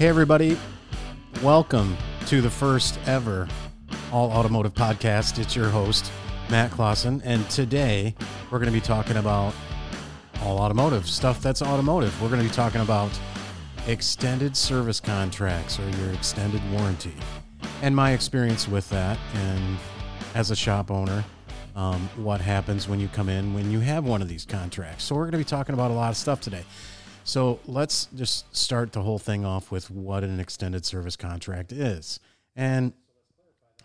Hey, everybody. Welcome to the first ever All Automotive Podcast. It's your host, Matt Clausen. And today we're going to be talking about all automotive stuff that's automotive. We're going to be talking about extended service contracts or your extended warranty and my experience with that. And as a shop owner, um, what happens when you come in when you have one of these contracts. So, we're going to be talking about a lot of stuff today. So let's just start the whole thing off with what an extended service contract is. And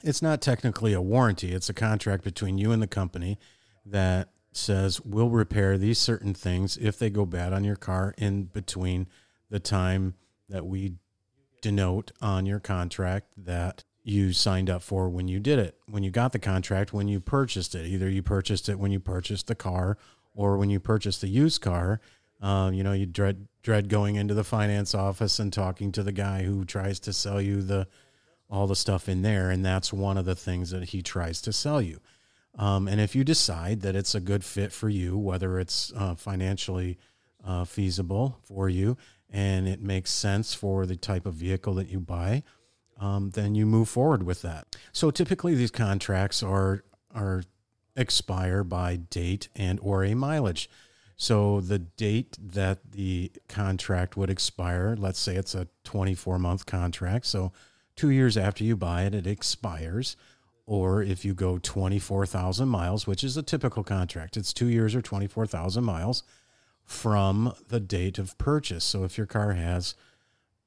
it's not technically a warranty, it's a contract between you and the company that says we'll repair these certain things if they go bad on your car in between the time that we denote on your contract that you signed up for when you did it, when you got the contract, when you purchased it. Either you purchased it when you purchased the car or when you purchased the used car um, you know, you dread dread going into the finance office and talking to the guy who tries to sell you the all the stuff in there, and that's one of the things that he tries to sell you. Um, and if you decide that it's a good fit for you, whether it's uh, financially uh, feasible for you and it makes sense for the type of vehicle that you buy, um, then you move forward with that. So typically, these contracts are are expire by date and or a mileage. So the date that the contract would expire, let's say it's a 24 month contract. So two years after you buy it, it expires. Or if you go 24,000 miles, which is a typical contract, it's two years or 24,000 miles from the date of purchase. So if your car has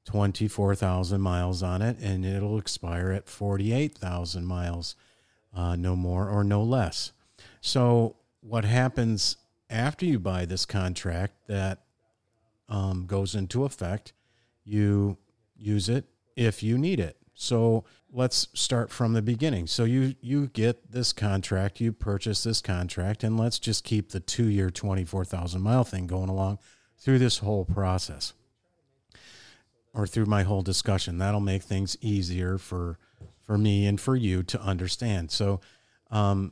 24,000 miles on it and it'll expire at 48,000 miles, uh, no more or no less. So what happens after you buy this contract that um, goes into effect, you use it if you need it. So let's start from the beginning. So you you get this contract, you purchase this contract, and let's just keep the two year, twenty four thousand mile thing going along through this whole process, or through my whole discussion. That'll make things easier for for me and for you to understand. So um,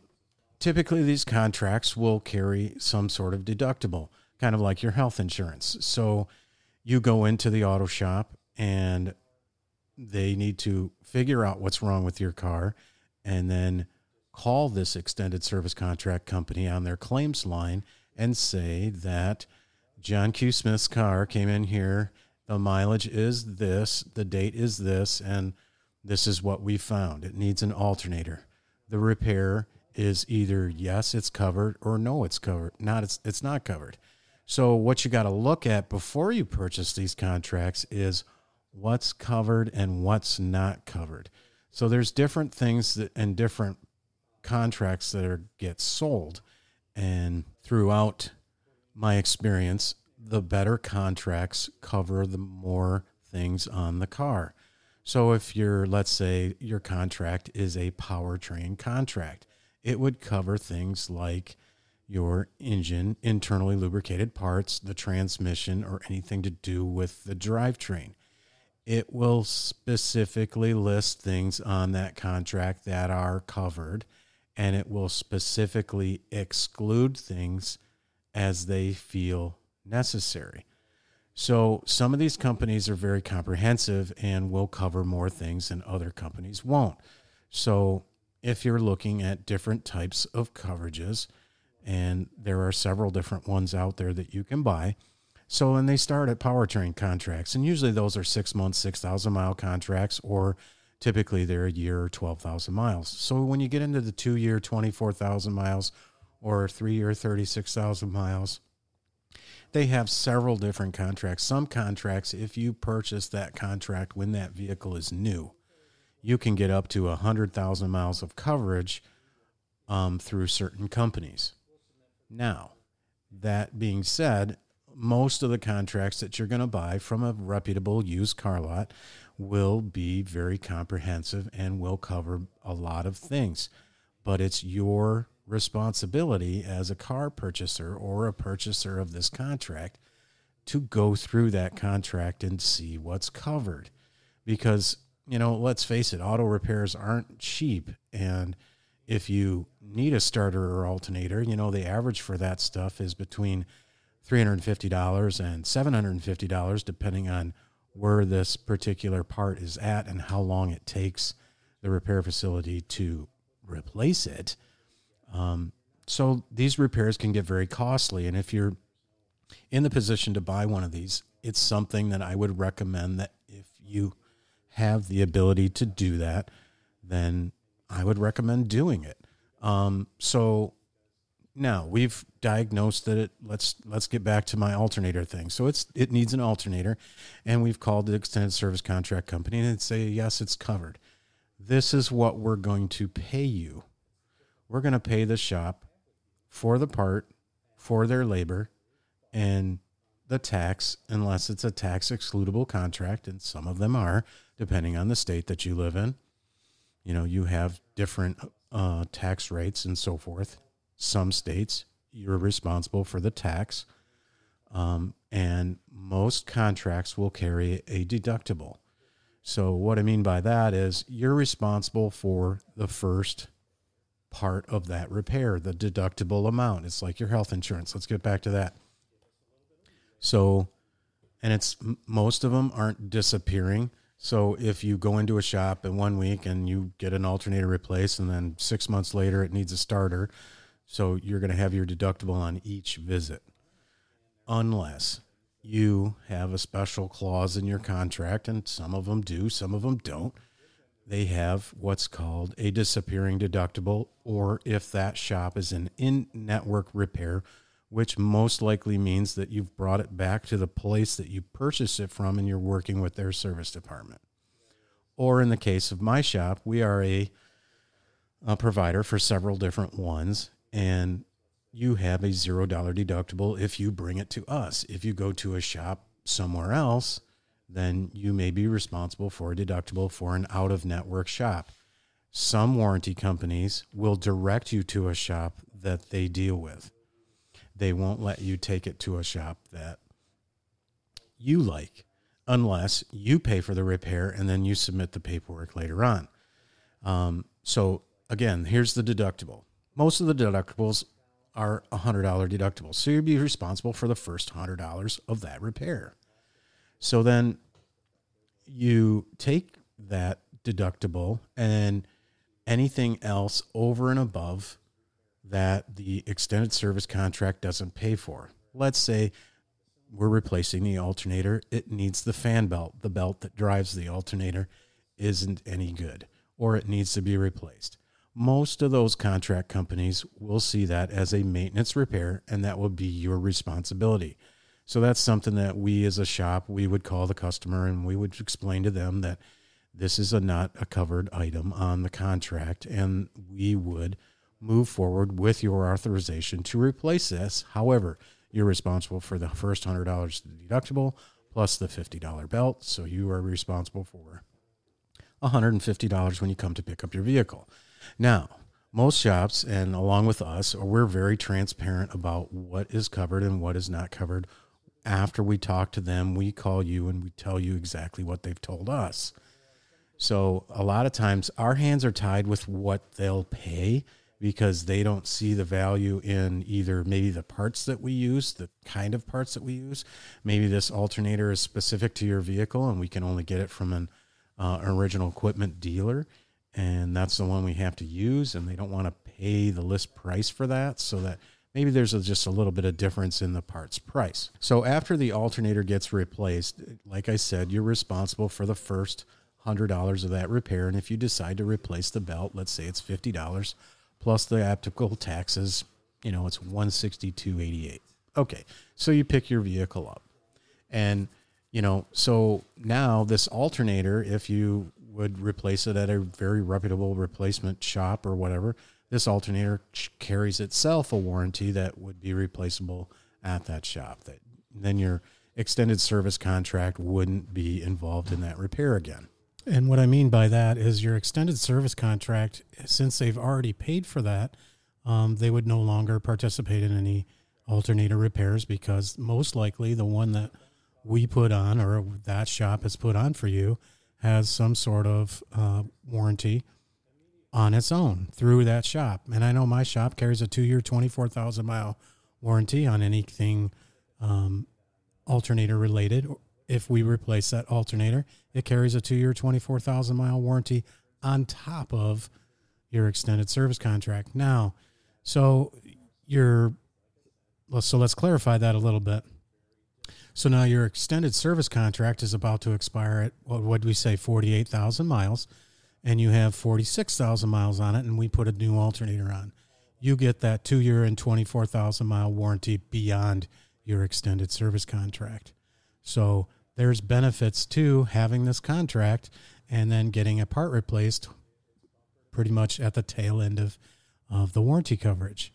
typically these contracts will carry some sort of deductible, kind of like your health insurance. So you go into the auto shop and they need to figure out what's wrong with your car and then call this extended service contract company on their claims line and say that John Q. Smith's car came in here. The mileage is this, the date is this, and this is what we found. It needs an alternator. The repair is either yes, it's covered or no, it's covered. Not it's it's not covered. So what you got to look at before you purchase these contracts is what's covered and what's not covered. So there's different things that and different contracts that are get sold and throughout my experience the better contracts cover the more things on the car. So if you're let's say your contract is a powertrain contract, it would cover things like your engine, internally lubricated parts, the transmission, or anything to do with the drivetrain. It will specifically list things on that contract that are covered, and it will specifically exclude things as they feel necessary. So, some of these companies are very comprehensive and will cover more things than other companies won't. So, if you're looking at different types of coverages, and there are several different ones out there that you can buy. So, and they start at powertrain contracts, and usually those are six months, 6,000 mile contracts, or typically they're a year or 12,000 miles. So, when you get into the two year, 24,000 miles, or three year, 36,000 miles, they have several different contracts. Some contracts, if you purchase that contract when that vehicle is new, you can get up to 100,000 miles of coverage um, through certain companies. Now, that being said, most of the contracts that you're going to buy from a reputable used car lot will be very comprehensive and will cover a lot of things. But it's your responsibility as a car purchaser or a purchaser of this contract to go through that contract and see what's covered. Because you know, let's face it, auto repairs aren't cheap. And if you need a starter or alternator, you know, the average for that stuff is between $350 and $750, depending on where this particular part is at and how long it takes the repair facility to replace it. Um, so these repairs can get very costly. And if you're in the position to buy one of these, it's something that I would recommend that if you have the ability to do that, then I would recommend doing it. Um, so now we've diagnosed that it let's let's get back to my alternator thing. So it's it needs an alternator and we've called the extended service contract company and say yes, it's covered. This is what we're going to pay you. We're going to pay the shop for the part, for their labor and the tax unless it's a tax excludable contract and some of them are depending on the state that you live in. You know, you have different uh, tax rates and so forth some states, you're responsible for the tax. Um, and most contracts will carry a deductible. So, what I mean by that is you're responsible for the first part of that repair, the deductible amount. It's like your health insurance. Let's get back to that. So, and it's most of them aren't disappearing. So, if you go into a shop in one week and you get an alternator replaced, and then six months later it needs a starter, so you're going to have your deductible on each visit, unless you have a special clause in your contract, and some of them do, some of them don't. They have what's called a disappearing deductible, or if that shop is an in network repair, which most likely means that you've brought it back to the place that you purchased it from and you're working with their service department. Or in the case of my shop, we are a, a provider for several different ones, and you have a zero dollar deductible if you bring it to us. If you go to a shop somewhere else, then you may be responsible for a deductible for an out of network shop. Some warranty companies will direct you to a shop that they deal with. They won't let you take it to a shop that you like unless you pay for the repair and then you submit the paperwork later on. Um, so, again, here's the deductible most of the deductibles are $100 deductibles. So you'd be responsible for the first $100 of that repair. So then you take that deductible and anything else over and above that the extended service contract doesn't pay for. Let's say we're replacing the alternator, it needs the fan belt. The belt that drives the alternator isn't any good, or it needs to be replaced most of those contract companies will see that as a maintenance repair and that will be your responsibility. So that's something that we as a shop we would call the customer and we would explain to them that this is a not a covered item on the contract and we would move forward with your authorization to replace this. However, you're responsible for the first $100 deductible plus the $50 belt, so you are responsible for $150 when you come to pick up your vehicle. Now, most shops, and along with us, we're very transparent about what is covered and what is not covered. After we talk to them, we call you and we tell you exactly what they've told us. So, a lot of times, our hands are tied with what they'll pay because they don't see the value in either maybe the parts that we use, the kind of parts that we use. Maybe this alternator is specific to your vehicle and we can only get it from an uh, original equipment dealer. And that's the one we have to use and they don't want to pay the list price for that. So that maybe there's a, just a little bit of difference in the parts price. So after the alternator gets replaced like i said you're responsible for the first $100 of that repair. And if you decide to replace the belt let's say it's $50 plus the applicable taxes you know it's 162.88 okay so you pick your vehicle up and you know so now this alternator if you would replace it at a very reputable replacement shop or whatever, this alternator carries itself a warranty that would be replaceable at that shop. That then your extended service contract wouldn't be involved in that repair again. And what I mean by that is your extended service contract, since they've already paid for that, um, they would no longer participate in any alternator repairs because most likely the one that we put on or that shop has put on for you has some sort of uh, warranty on its own through that shop. And I know my shop carries a two year, 24,000 mile warranty on anything um, alternator related if we replace that alternator, it carries a two year, 24,000 mile warranty on top of your extended service contract. Now, so your, so let's clarify that a little bit. So now your extended service contract is about to expire at what would we say 48,000 miles and you have 46,000 miles on it and we put a new alternator on. You get that 2 year and 24,000 mile warranty beyond your extended service contract. So there's benefits to having this contract and then getting a part replaced pretty much at the tail end of, of the warranty coverage.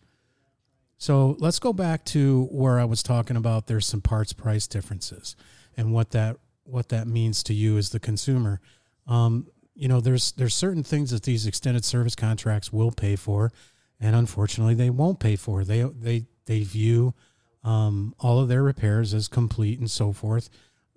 So let's go back to where I was talking about there's some parts price differences and what that what that means to you as the consumer. Um, you know, there's there's certain things that these extended service contracts will pay for, and unfortunately, they won't pay for. They they they view um, all of their repairs as complete and so forth,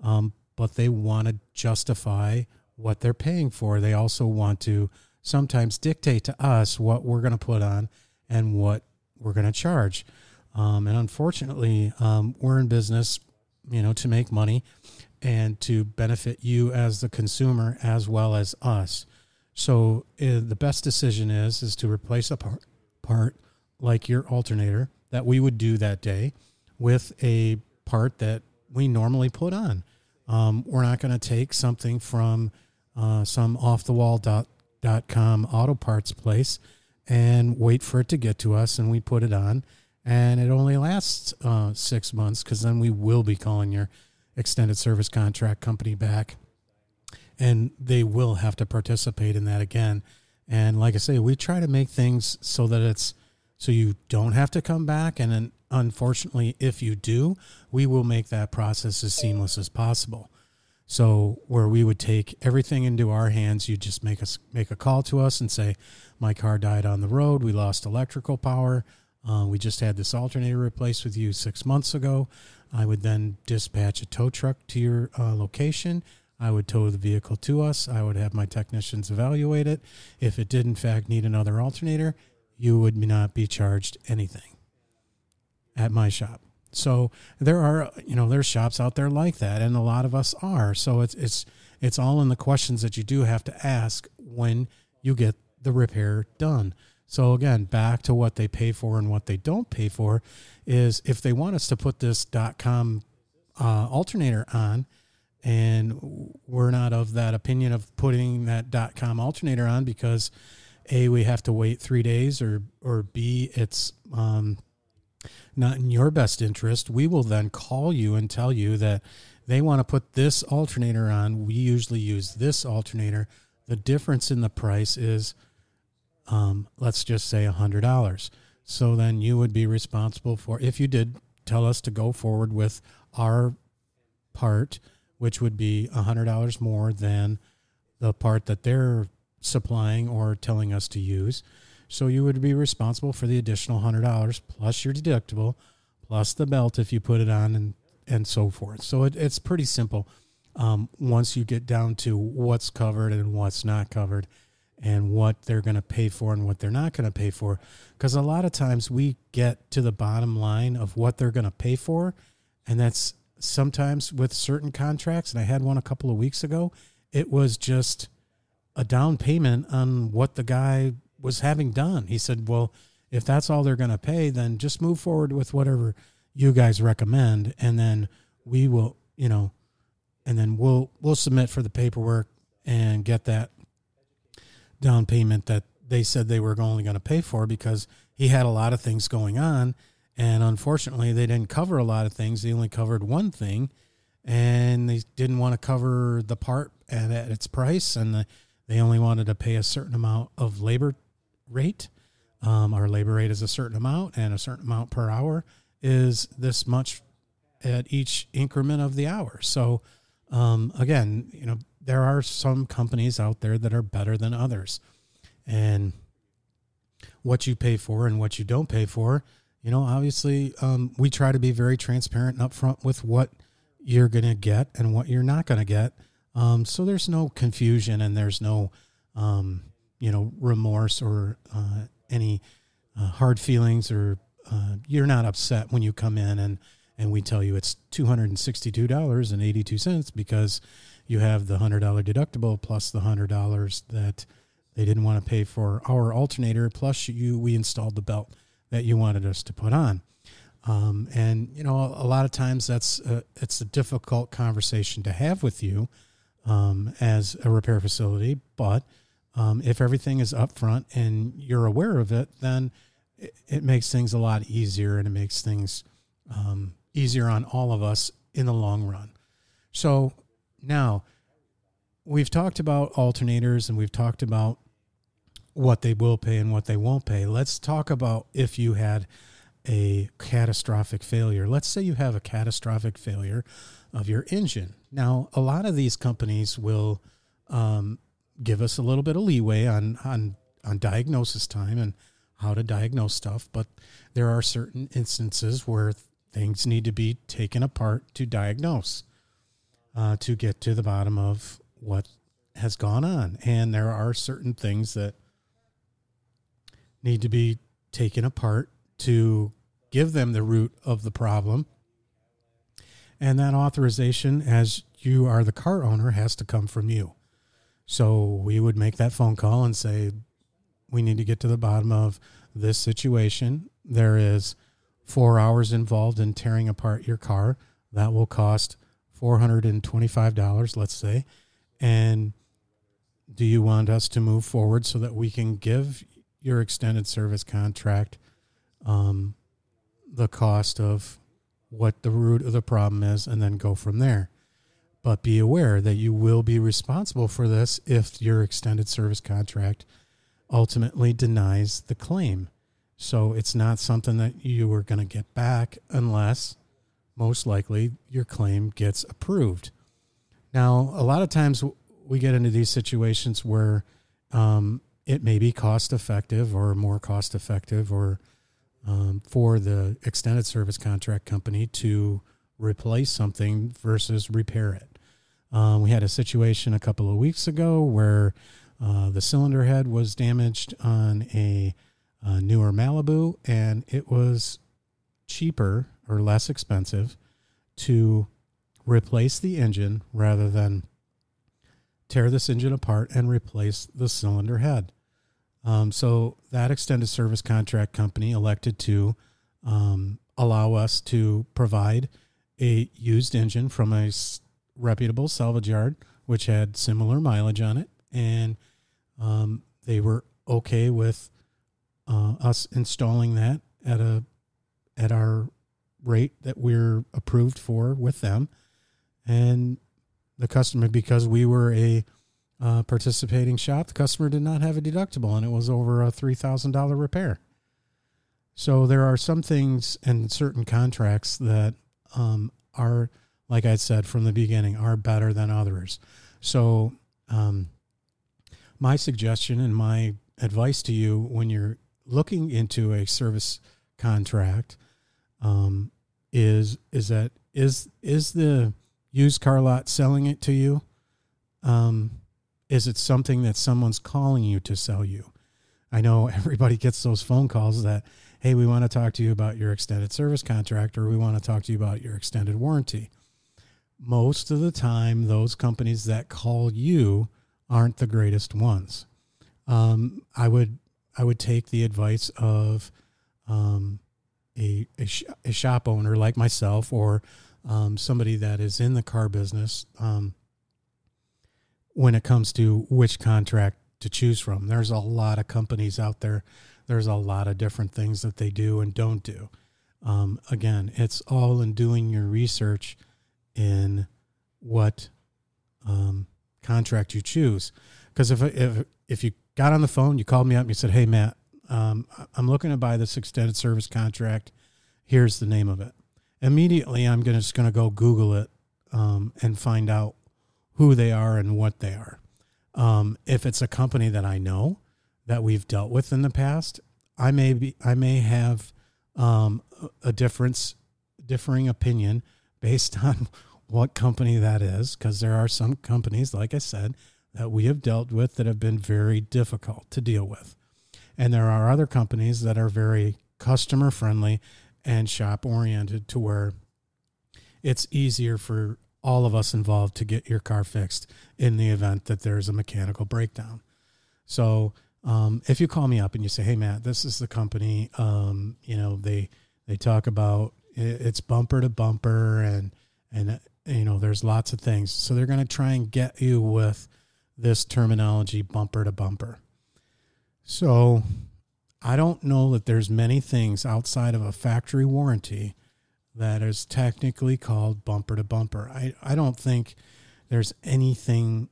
um, but they want to justify what they're paying for. They also want to sometimes dictate to us what we're going to put on and what we're going to charge. Um, and unfortunately, um, we're in business, you know, to make money and to benefit you as the consumer as well as us. So uh, the best decision is is to replace a part, part like your alternator that we would do that day with a part that we normally put on. Um, we're not going to take something from uh, some off the wall dot, dot com auto parts place and wait for it to get to us and we put it on. And it only lasts uh, six months because then we will be calling your extended service contract company back. And they will have to participate in that again. And like i say we try to make things so that it's so you don't have to come back and then unfortunately if you do we will make that process as seamless as possible so where we would take everything into our hands, you just make us make a call to us and say, "My car died on the road. We lost electrical power. Uh, we just had this alternator replaced with you six months ago." I would then dispatch a tow truck to your uh, location. I would tow the vehicle to us. I would have my technicians evaluate it. If it did in fact need another alternator, you would not be charged anything at my shop. So there are, you know, there's shops out there like that, and a lot of us are. So it's it's it's all in the questions that you do have to ask when you get the repair done. So again, back to what they pay for and what they don't pay for is if they want us to put this dot .com uh, alternator on, and we're not of that opinion of putting that dot .com alternator on because a we have to wait three days or or b it's um, not in your best interest, we will then call you and tell you that they want to put this alternator on. We usually use this alternator. The difference in the price is, um, let's just say $100. So then you would be responsible for, if you did tell us to go forward with our part, which would be $100 more than the part that they're supplying or telling us to use so you would be responsible for the additional hundred dollars plus your deductible, plus the belt if you put it on, and and so forth. So it, it's pretty simple. Um, once you get down to what's covered and what's not covered, and what they're going to pay for and what they're not going to pay for, because a lot of times we get to the bottom line of what they're going to pay for, and that's sometimes with certain contracts. And I had one a couple of weeks ago. It was just a down payment on what the guy was having done. He said, "Well, if that's all they're going to pay, then just move forward with whatever you guys recommend, and then we will, you know, and then we'll we'll submit for the paperwork and get that down payment that they said they were only going to pay for because he had a lot of things going on, and unfortunately, they didn't cover a lot of things. They only covered one thing." And they didn't want to cover the part at, its price, and the, they only wanted to pay a certain amount of labor rate. Um, our labor rate is a certain amount, and a certain amount per hour is this much at each increment of the hour. So, um, again, you know, there are some companies out there that are better than others, and what you pay for and what you don't pay for, you know, obviously, um, we try to be very transparent and upfront with what you're going to get and what you're not going to get. Um, so there's no confusion and there's no, um, you know remorse or uh, any uh, hard feelings or uh, you're not upset when you come in and and we tell you it's $262.82 because you have the $100 deductible plus the $100 that they didn't want to pay for our alternator plus you we installed the belt that you wanted us to put on. Um, and you know a, lot of times that's a, it's a difficult conversation to have with you um, as a repair facility but um, if everything is upfront and you're aware of it then it, it makes things a lot easier and it makes things um, easier on all of us in the long run. So now we've talked about alternators and we've talked about what they will pay and what they won't pay. Let's talk about if you had a catastrophic failure. Let's say you have a catastrophic failure of your engine. Now, a lot of these companies will um, give us a little bit of leeway on on on diagnosis time and how to diagnose stuff, but there are certain instances where things need to be taken apart to diagnose, uh, to get to the bottom of what has gone on. And there are certain things that need to be taken apart to give them the root of the problem. And that authorization, as you are the car owner, has to come from you. So we would make that phone call and say, we need to get to the bottom of this situation. There is four hours involved in tearing apart your car. That will cost $425, let's say. And do you want us to move forward so that we can give your extended service contract um, the cost of what the root of the problem is and then go from there? But be aware that you will be responsible for this if your extended service contract ultimately denies the claim. So it's not something that you are going to get back unless most likely your claim gets approved. Now, a lot of times we get into these situations where um, it may be cost effective or more cost effective or um, for the extended service contract company to replace something versus repair it. Um, we had a situation a couple of weeks ago where uh, the cylinder head was damaged on a uh, newer Malibu, and it was cheaper or less expensive to replace the engine rather than tear this engine apart and replace the cylinder head. Um, so that extended service contract company elected to um, allow us to provide a used engine from a reputable salvage yard, which had similar mileage on it, and um, they were okay with uh, us installing that at a at our rate that we're approved for with them, and the customer because we were a uh, participating shop, the customer did not have a deductible, and it was over a three thousand dollar repair. So there are some things and certain contracts that um, are, like I said from the beginning, are better than others. So um, my suggestion and my advice to you when you're looking into a service contract um, is is that is is the used car lot selling it to you? Um, is it something that someone's calling you to sell you? I know everybody gets those phone calls that, hey, we want to talk to you about your extended service contract or we want to talk to you about your extended warranty. Most of the time, those companies that call you aren't the greatest ones. Um, I would I would take the advice of um, a, a, sh- a, shop owner like myself or um, somebody that is in the car business um, when it comes to which contract to choose from. There's a lot of companies out there. There's a lot of different things that they do and don't do. Um, again, it's all in doing your research in what um, contract you choose. Because if, if if you got on the phone, you called me up and you said, Hey, Matt, um, I'm looking to buy this extended service contract. Here's the name of it. Immediately, I'm gonna, just going to go Google it um, and find out who they are and what they are. Um, if it's a company that I know that we've dealt with in the past, I may be, I may have um, a difference, differing opinion based on what company that is, because there are some companies, like I said, that we have dealt with that have been very difficult to deal with. And there are other companies that are very customer friendly and shop oriented to where it's easier for all of us involved to get your car fixed in the event that there's a mechanical breakdown. So um, if you call me up and you say, "Hey Matt, this is the company," um, you know they they talk about it's bumper to bumper and and you know there's lots of things, so they're going to try and get you with this terminology, bumper to bumper. So I don't know that there's many things outside of a factory warranty that is technically called bumper to bumper. I, I don't think there's anything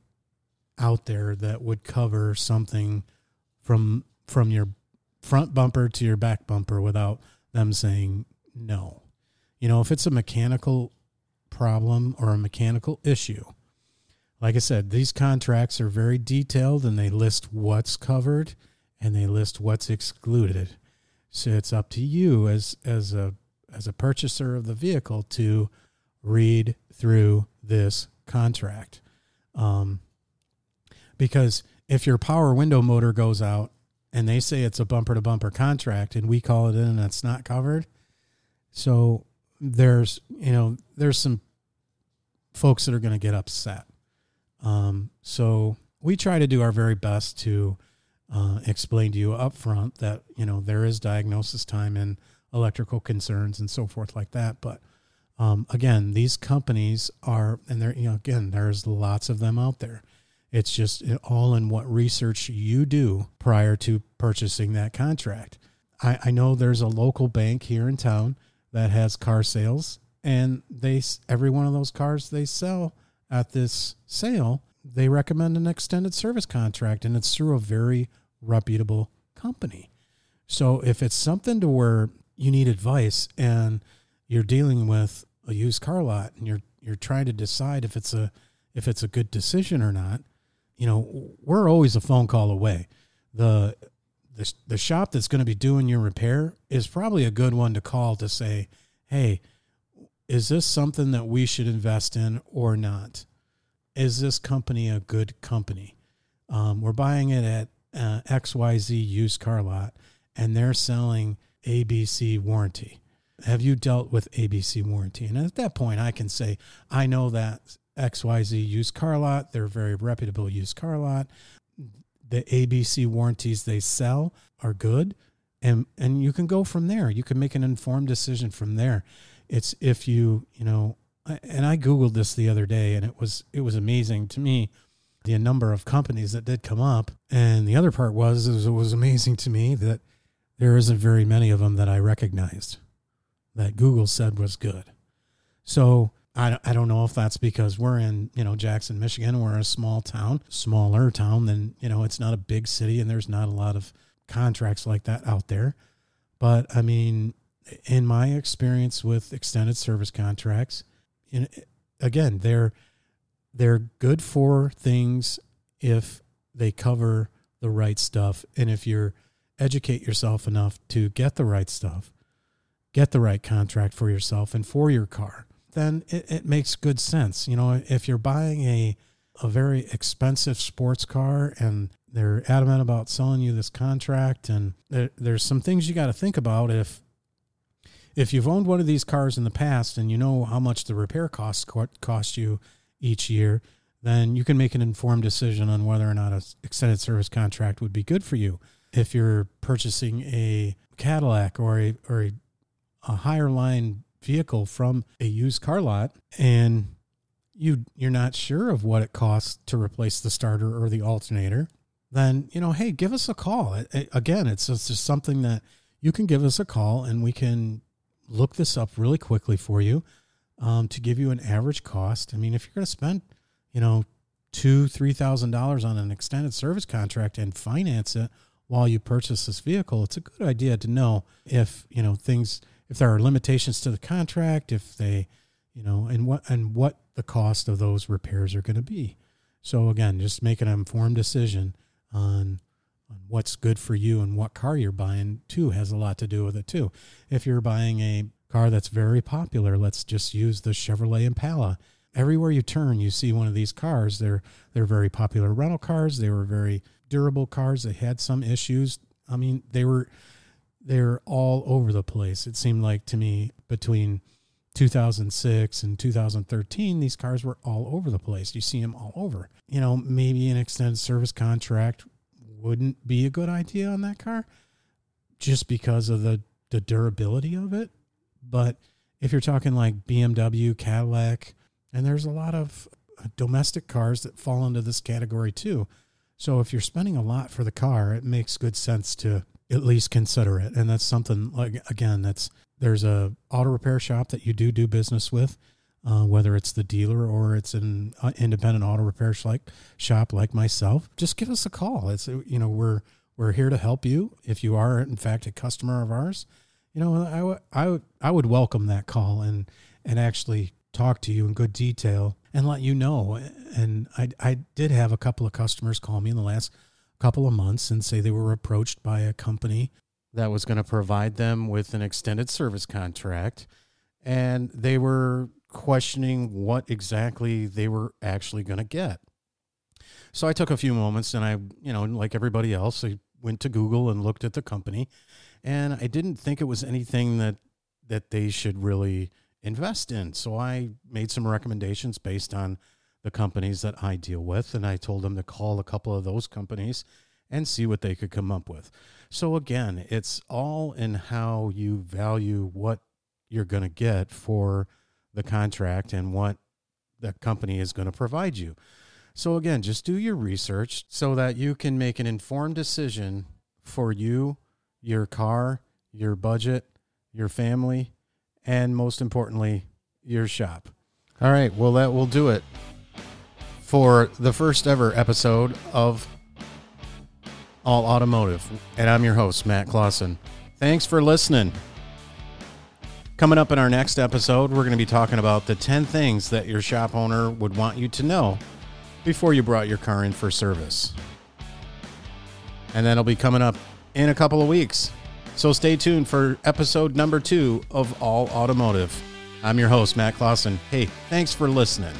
out there that would cover something from from your front bumper to your back bumper without them saying no. You know, if it's a mechanical problem or a mechanical issue, like I said, these contracts are very detailed and they list what's covered and they list what's excluded. So it's up to you as as a as a purchaser of the vehicle to read through this contract. Um, because if your power window motor goes out and they say it's a bumper to bumper contract and we call it in and it's not covered, so there's you know there's some folks that are going to get upset. Um, so we try to do our very best to uh, explain to you up front that you know there is diagnosis time and electrical concerns and so forth like that. But um, again, these companies are, and there, you know, again, there's lots of them out there. It's just all in what research you do prior to purchasing that contract. I, I know there's a local bank here in town that has car sales, and they every one of those cars they sell at this sale, they recommend an extended service contract, and it's through a very reputable company. So if it's something to where you need advice and you're dealing with a used car lot and you're you're trying to decide if it's a if it's a good decision or not, you know, we're always a phone call away. The the, the shop that's going to be doing your repair is probably a good one to call to say, "Hey, is this something that we should invest in or not? Is this company a good company? Um, we're buying it at uh, XYZ used car lot, and they're selling ABC warranty. Have you dealt with ABC warranty? And at that point, I can say, I know that XYZ used car lot, they're a very reputable used car lot. The ABC warranties they sell are good. And, and you can go from there. You can make an informed decision from there. It's if you, you know, and I Googled this the other day and it was, it was amazing to me the number of companies that did come up. And the other part was, it was amazing to me that there isn't very many of them that I recognized that Google said was good. So I, I don't know if that's because we're in, you know, Jackson, Michigan. We're a small town, smaller town than, you know, it's not a big city and there's not a lot of contracts like that out there. But I mean, in my experience with extended service contracts, you again, they're they're good for things if they cover the right stuff and if you're educate yourself enough to get the right stuff, get the right contract for yourself and for your car, then it, it makes good sense. You know, if you're buying a a very expensive sports car and they're adamant about selling you this contract and there, there's some things you got to think about if if you've owned one of these cars in the past and you know how much the repair costs cost you each year then you can make an informed decision on whether or not an extended service contract would be good for you if you're purchasing a Cadillac or a or a, a higher line vehicle from a used car lot and you you're not sure of what it costs to replace the starter or the alternator, then you know, hey, give us a call. It, it, again, it's just, just something that you can give us a call and we can look this up really quickly for you um, to give you an average cost. I mean, if you're going to spend, you know, two three thousand dollars on an extended service contract and finance it while you purchase this vehicle, it's a good idea to know if, you know, things, if there are limitations to the contract, if they, you know, and what, and what the cost of those repairs are going to be. So again, just make an informed decision on, on what's good for you and what car you're buying too has a lot to do with it too. If you're buying a car that's very popular, let's just use the Chevrolet Impala. Everywhere you turn, you see one of these cars. They're they're very popular rental cars. They were very durable cars. They had some issues. I mean, they were they're all over the place. It seemed like to me between 2006 and 2013, these cars were all over the place. You see them all over. You know, maybe an extended service contract wouldn't be a good idea on that car just because of the, the durability of it. But if you're talking like BMW, Cadillac, and there's a lot of uh, domestic cars that fall into this category too. So if you're spending a lot for the car, it makes good sense to at least consider it. And that's something like again, that's there's a auto repair shop that you do do business with, uh, whether it's the dealer or it's an uh, independent auto repair like shop like myself. Just give us a call. It's you know we're we're here to help you if you are in fact a customer of ours. You know I I I would welcome that call and and actually talk to you in good detail and let you know. And I, I did have a couple of customers call me in the last couple of months and say they were approached by a company that was going to provide them with an extended service contract. And they were questioning what exactly they were actually going to get. So I took a few moments and I, you know, like everybody else, I went to Google and looked at the company. And I didn't think it was anything that that they should really invest in. So I made some recommendations based on the companies that I deal with, and I told them to call a couple of those companies and see what they could come up with. So again, it's all in how you value what you're going to get for the contract and what the company is going to provide you. So again, just do your research so that you can make an informed decision for you, your car, your budget, your family, and most importantly, your shop. All right, well, that will do it for the first ever episode of All Automotive. And I'm your host, Matt Clausen. Thanks for listening. Coming up in our next episode, we're going to be talking about the 10 things that your shop owner would want you to know before you brought your car in for service. And that'll be coming up in a couple of weeks. So stay tuned for episode number two of All Automotive. I'm your host, Matt Clausen. Hey, thanks for listening.